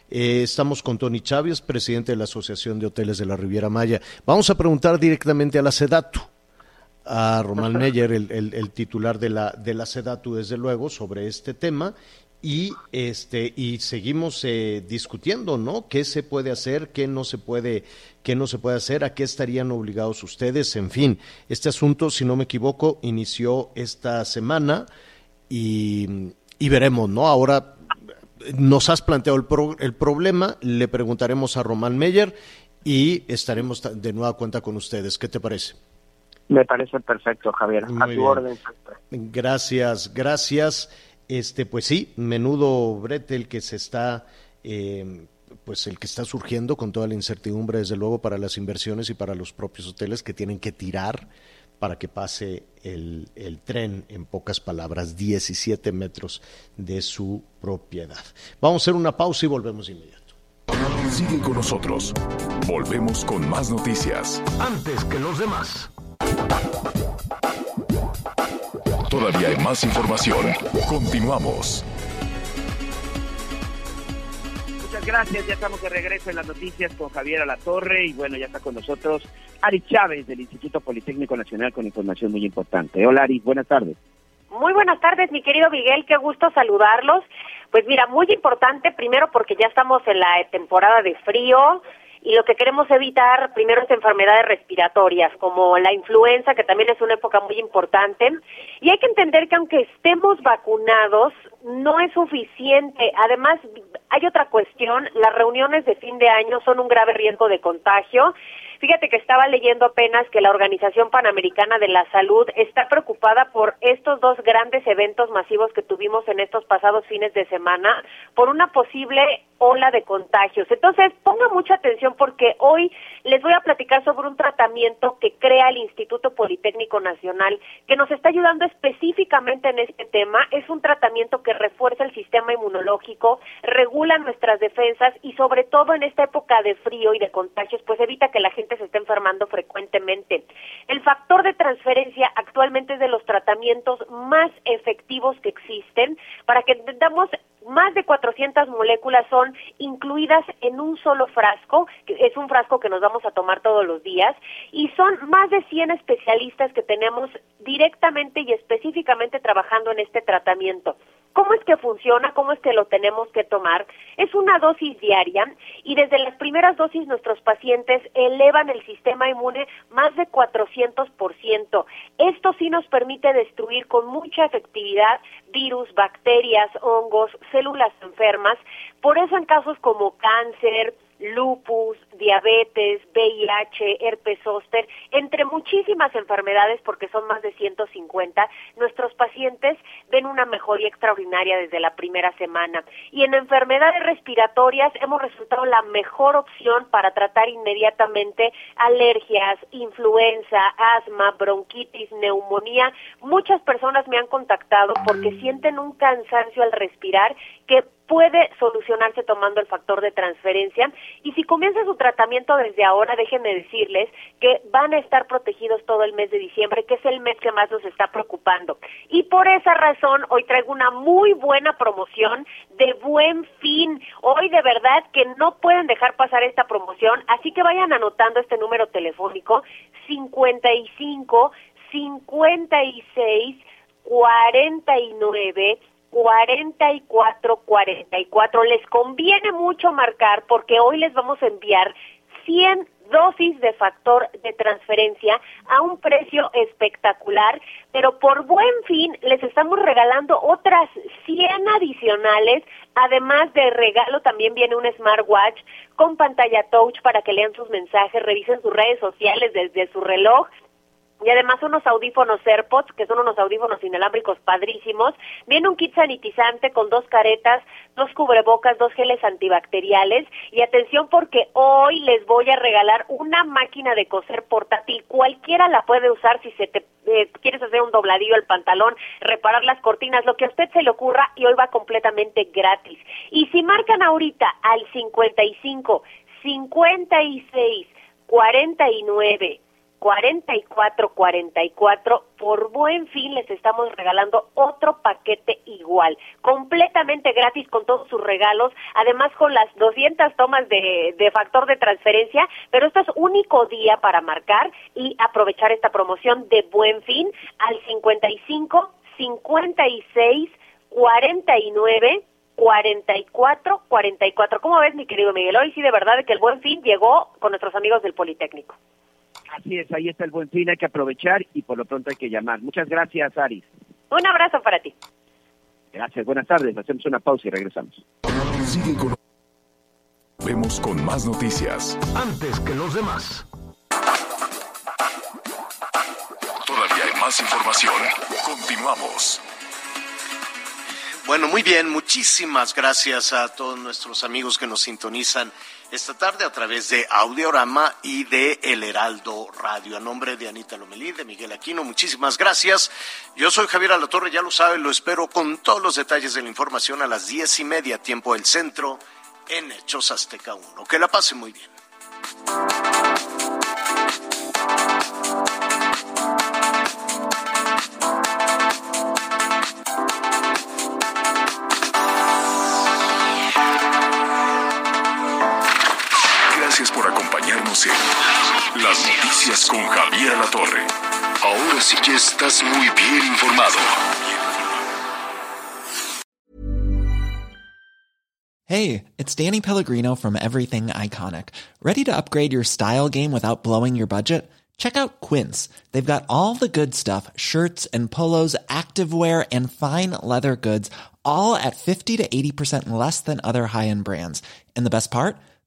Eh, estamos con Tony Chávez, presidente de la Asociación de Hoteles de la Riviera Maya. Vamos a preguntar directamente a la SEDATU, a Román (laughs) Meyer, el, el, titular de la, de la SEDATU, desde luego, sobre este tema y este y seguimos eh, discutiendo no qué se puede hacer qué no se puede qué no se puede hacer a qué estarían obligados ustedes en fin este asunto si no me equivoco inició esta semana y, y veremos no ahora nos has planteado el, pro- el problema, le preguntaremos a Román Meyer y estaremos ta- de nueva cuenta con ustedes. ¿Qué te parece? Me parece perfecto, Javier. Muy a tu bien. orden. Gracias, gracias. Este, pues sí, menudo brete el que se está, eh, pues el que está surgiendo con toda la incertidumbre, desde luego, para las inversiones y para los propios hoteles que tienen que tirar para que pase el, el tren, en pocas palabras, 17 metros de su propiedad. Vamos a hacer una pausa y volvemos de inmediato. Sigue con nosotros. Volvemos con más noticias. Antes que los demás. Todavía hay más información. Continuamos. Muchas gracias, ya estamos de regreso en las noticias con Javier Alatorre y bueno, ya está con nosotros Ari Chávez del Instituto Politécnico Nacional con información muy importante. Hola Ari, buenas tardes. Muy buenas tardes, mi querido Miguel, qué gusto saludarlos. Pues mira, muy importante, primero porque ya estamos en la temporada de frío y lo que queremos evitar primero es enfermedades respiratorias como la influenza, que también es una época muy importante. Y hay que entender que aunque estemos vacunados, no es suficiente. Además, hay otra cuestión, las reuniones de fin de año son un grave riesgo de contagio. Fíjate que estaba leyendo apenas que la Organización Panamericana de la Salud está preocupada por estos dos grandes eventos masivos que tuvimos en estos pasados fines de semana por una posible ola de contagios. Entonces, ponga mucha atención porque hoy les voy a platicar sobre un tratamiento que crea el Instituto Politécnico Nacional que nos está ayudando específicamente en este tema. Es un tratamiento que refuerza el sistema inmunológico, regula nuestras defensas y sobre todo en esta época de frío y de contagios, pues evita que la gente se esté enfermando frecuentemente. El factor de transferencia actualmente es de los tratamientos más efectivos que existen. Para que entendamos, más de 400 moléculas son incluidas en un solo frasco, que es un frasco que nos vamos a tomar todos los días, y son más de 100 especialistas que tenemos directamente y específicamente trabajando en este tratamiento. ¿Cómo es que funciona? ¿Cómo es que lo tenemos que tomar? Es una dosis diaria y desde las primeras dosis nuestros pacientes elevan el sistema inmune más de 400%. Esto sí nos permite destruir con mucha efectividad virus, bacterias, hongos, células enfermas. Por eso en casos como cáncer, lupus, diabetes, VIH, herpes zóster, entre muchísimas enfermedades, porque son más de 150, nuestros pacientes ven una mejoría extraordinaria desde la primera semana. Y en enfermedades respiratorias hemos resultado la mejor opción para tratar inmediatamente alergias, influenza, asma, bronquitis, neumonía. Muchas personas me han contactado porque sienten un cansancio al respirar que puede solucionarse tomando el factor de transferencia y si comienza su tratamiento desde ahora, déjenme decirles que van a estar protegidos todo el mes de diciembre, que es el mes que más nos está preocupando. Y por esa razón, hoy traigo una muy buena promoción de buen fin. Hoy de verdad que no pueden dejar pasar esta promoción, así que vayan anotando este número telefónico 55 56 49 44 44. Les conviene mucho marcar porque hoy les vamos a enviar 100 dosis de factor de transferencia a un precio espectacular, pero por buen fin les estamos regalando otras 100 adicionales. Además de regalo también viene un smartwatch con pantalla touch para que lean sus mensajes, revisen sus redes sociales desde su reloj y además unos audífonos AirPods, que son unos audífonos inalámbricos padrísimos. Viene un kit sanitizante con dos caretas, dos cubrebocas, dos geles antibacteriales. Y atención porque hoy les voy a regalar una máquina de coser portátil. Cualquiera la puede usar si se te eh, quieres hacer un dobladillo al pantalón, reparar las cortinas, lo que a usted se le ocurra y hoy va completamente gratis. Y si marcan ahorita al 55 56 49 44 44 por buen fin les estamos regalando otro paquete igual, completamente gratis con todos sus regalos, además con las 200 tomas de, de factor de transferencia, pero esto es único día para marcar y aprovechar esta promoción de buen fin al 55 56 49 44 44. ¿Cómo ves, mi querido Miguel? Hoy sí de verdad que el buen fin llegó con nuestros amigos del Politécnico. Así es, ahí está el buen fin, hay que aprovechar y por lo pronto hay que llamar. Muchas gracias, Aris. Un abrazo para ti. Gracias, buenas tardes. Hacemos una pausa y regresamos. Sigue con Vemos con más noticias. Antes que los demás. Todavía hay más información. Continuamos. Bueno, muy bien, muchísimas gracias a todos nuestros amigos que nos sintonizan esta tarde a través de Audiorama y de El Heraldo Radio. A nombre de Anita Lomelí, de Miguel Aquino, muchísimas gracias. Yo soy Javier Alatorre, ya lo sabe, lo espero con todos los detalles de la información a las diez y media, tiempo del centro, en Hechos Azteca 1. Que la pase muy bien. Las Noticias con Javier La Torre. Ahora sí ya estás muy bien informado. Hey, it's Danny Pellegrino from Everything Iconic. Ready to upgrade your style game without blowing your budget? Check out Quince. They've got all the good stuff shirts and polos, activewear, and fine leather goods, all at 50 to 80% less than other high end brands. And the best part?